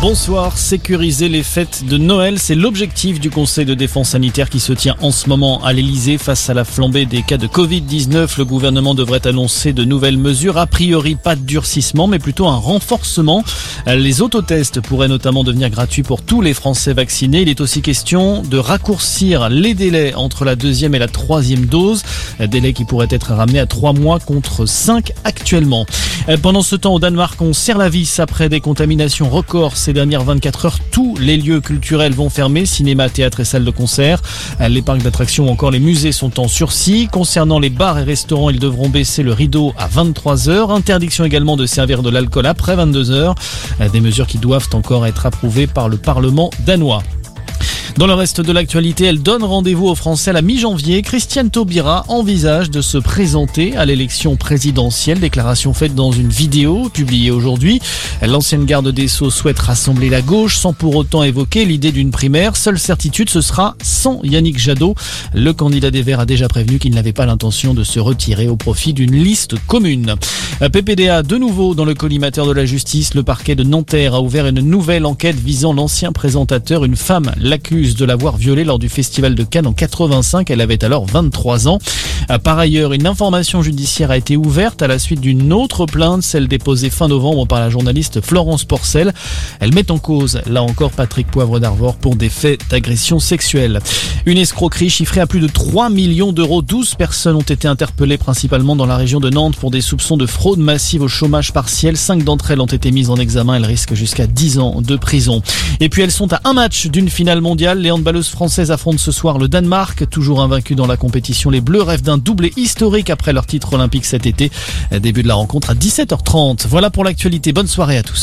Bonsoir, sécuriser les fêtes de Noël, c'est l'objectif du Conseil de défense sanitaire qui se tient en ce moment à l'Elysée face à la flambée des cas de Covid-19. Le gouvernement devrait annoncer de nouvelles mesures, a priori pas de durcissement mais plutôt un renforcement. Les autotests pourraient notamment devenir gratuits pour tous les Français vaccinés. Il est aussi question de raccourcir les délais entre la deuxième et la troisième dose, délai qui pourrait être ramené à trois mois contre cinq actuellement. Pendant ce temps au Danemark, on serre la vis après des contaminations records ces dernières 24 heures, tous les lieux culturels vont fermer, cinéma, théâtre et salles de concert. Les parcs d'attractions encore les musées sont en sursis. Concernant les bars et restaurants, ils devront baisser le rideau à 23 heures. Interdiction également de servir de l'alcool après 22 heures. Des mesures qui doivent encore être approuvées par le Parlement danois. Dans le reste de l'actualité, elle donne rendez-vous aux Français à la mi-janvier. Christiane Taubira envisage de se présenter à l'élection présidentielle. Déclaration faite dans une vidéo publiée aujourd'hui. L'ancienne garde des Sceaux souhaite rassembler la gauche sans pour autant évoquer l'idée d'une primaire. Seule certitude, ce sera sans Yannick Jadot. Le candidat des Verts a déjà prévenu qu'il n'avait pas l'intention de se retirer au profit d'une liste commune. PPDA, de nouveau dans le collimateur de la justice, le parquet de Nanterre a ouvert une nouvelle enquête visant l'ancien présentateur. Une femme l'accuse de l'avoir violée lors du festival de Cannes en 85. Elle avait alors 23 ans. Euh, par ailleurs, une information judiciaire a été ouverte à la suite d'une autre plainte, celle déposée fin novembre par la journaliste Florence Porcel. Elle met en cause, là encore, Patrick Poivre d'Arvor pour des faits d'agression sexuelle. Une escroquerie chiffrée à plus de 3 millions d'euros. 12 personnes ont été interpellées principalement dans la région de Nantes pour des soupçons de massive au chômage partiel. Cinq d'entre elles ont été mises en examen. Elles risquent jusqu'à 10 ans de prison. Et puis elles sont à un match d'une finale mondiale. Les handballeuses françaises affrontent ce soir le Danemark, toujours invaincu dans la compétition. Les Bleus rêvent d'un doublé historique après leur titre olympique cet été. Début de la rencontre à 17h30. Voilà pour l'actualité. Bonne soirée à tous.